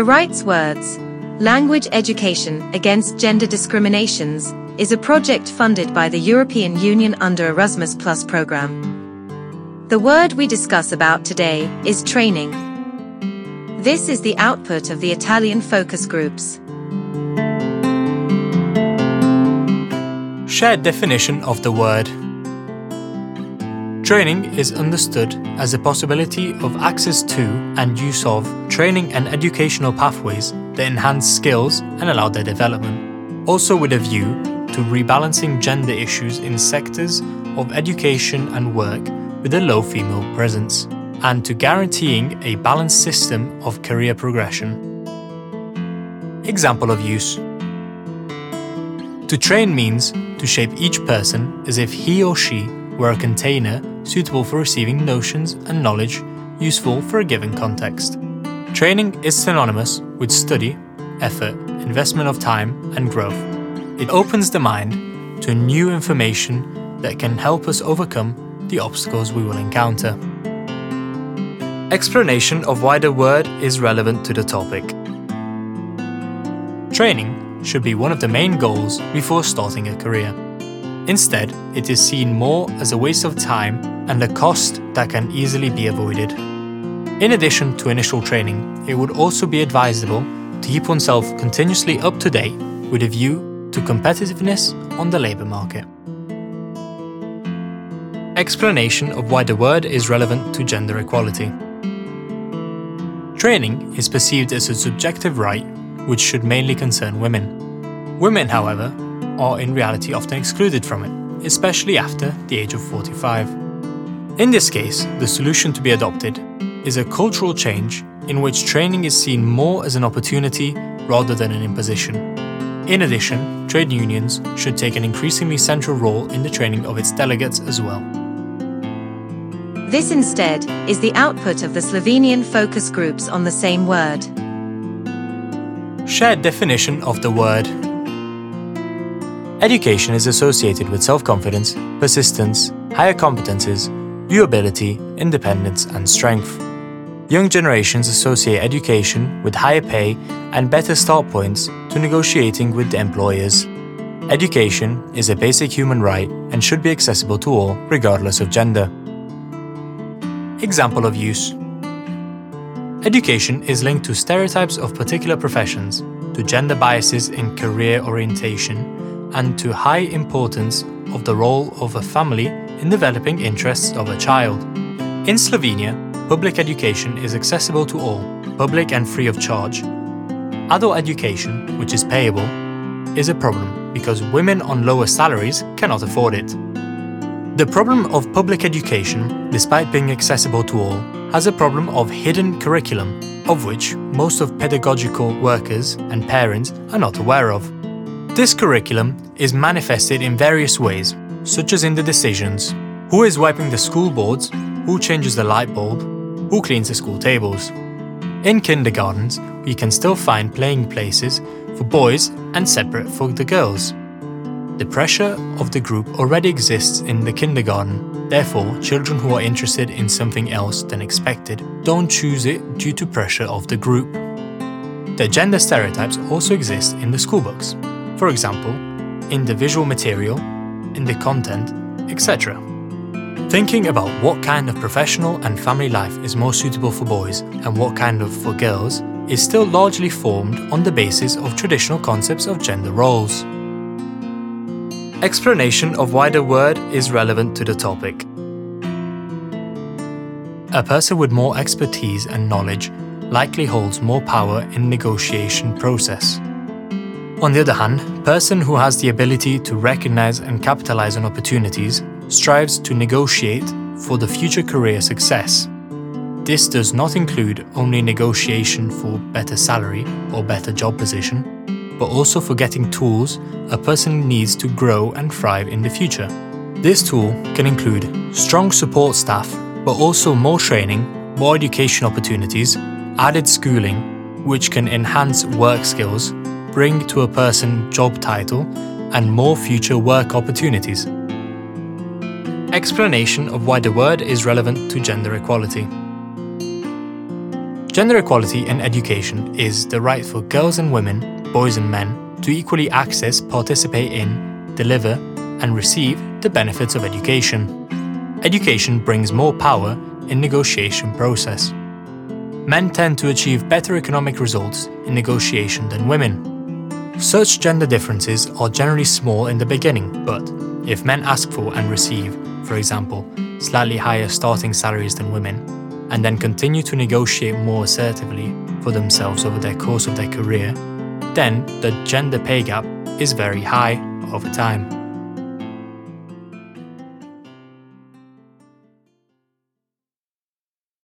The Rights Words Language Education Against Gender Discriminations is a project funded by the European Union under Erasmus Plus program. The word we discuss about today is training. This is the output of the Italian focus groups. Shared definition of the word Training is understood as the possibility of access to and use of training and educational pathways that enhance skills and allow their development, also with a view to rebalancing gender issues in sectors of education and work with a low female presence, and to guaranteeing a balanced system of career progression. Example of use To train means to shape each person as if he or she were a container suitable for receiving notions and knowledge useful for a given context. Training is synonymous with study, effort, investment of time, and growth. It opens the mind to new information that can help us overcome the obstacles we will encounter. Explanation of why the word is relevant to the topic. Training should be one of the main goals before starting a career. Instead, it is seen more as a waste of time and a cost that can easily be avoided. In addition to initial training, it would also be advisable to keep oneself continuously up to date with a view to competitiveness on the labour market. Explanation of why the word is relevant to gender equality. Training is perceived as a subjective right which should mainly concern women. Women, however, are in reality often excluded from it, especially after the age of 45. In this case, the solution to be adopted is a cultural change in which training is seen more as an opportunity rather than an imposition. In addition, trade unions should take an increasingly central role in the training of its delegates as well. This instead is the output of the Slovenian focus groups on the same word. Shared definition of the word Education is associated with self confidence, persistence, higher competences, viewability, independence, and strength. Young generations associate education with higher pay and better start points to negotiating with employers. Education is a basic human right and should be accessible to all, regardless of gender. Example of use Education is linked to stereotypes of particular professions, to gender biases in career orientation, and to high importance of the role of a family in developing interests of a child. In Slovenia, public education is accessible to all, public and free of charge. Adult education, which is payable, is a problem because women on lower salaries cannot afford it. The problem of public education, despite being accessible to all, has a problem of hidden curriculum, of which most of pedagogical workers and parents are not aware of. This curriculum is manifested in various ways, such as in the decisions who is wiping the school boards, who changes the light bulb, who cleans the school tables. In kindergartens, we can still find playing places for boys and separate for the girls. The pressure of the group already exists in the kindergarten, therefore, children who are interested in something else than expected don't choose it due to pressure of the group. The gender stereotypes also exist in the schoolbooks for example, in the visual material, in the content, etc. Thinking about what kind of professional and family life is more suitable for boys and what kind of for girls is still largely formed on the basis of traditional concepts of gender roles. Explanation of why the word is relevant to the topic. A person with more expertise and knowledge likely holds more power in negotiation process. On the other hand, person who has the ability to recognize and capitalize on opportunities strives to negotiate for the future career success. This does not include only negotiation for better salary or better job position, but also for getting tools a person needs to grow and thrive in the future. This tool can include strong support staff, but also more training, more education opportunities, added schooling, which can enhance work skills bring to a person job title and more future work opportunities. Explanation of why the word is relevant to gender equality. Gender equality in education is the right for girls and women, boys and men, to equally access, participate in, deliver, and receive the benefits of education. Education brings more power in negotiation process. Men tend to achieve better economic results in negotiation than women. Such gender differences are generally small in the beginning, but if men ask for and receive, for example, slightly higher starting salaries than women, and then continue to negotiate more assertively for themselves over the course of their career, then the gender pay gap is very high over time.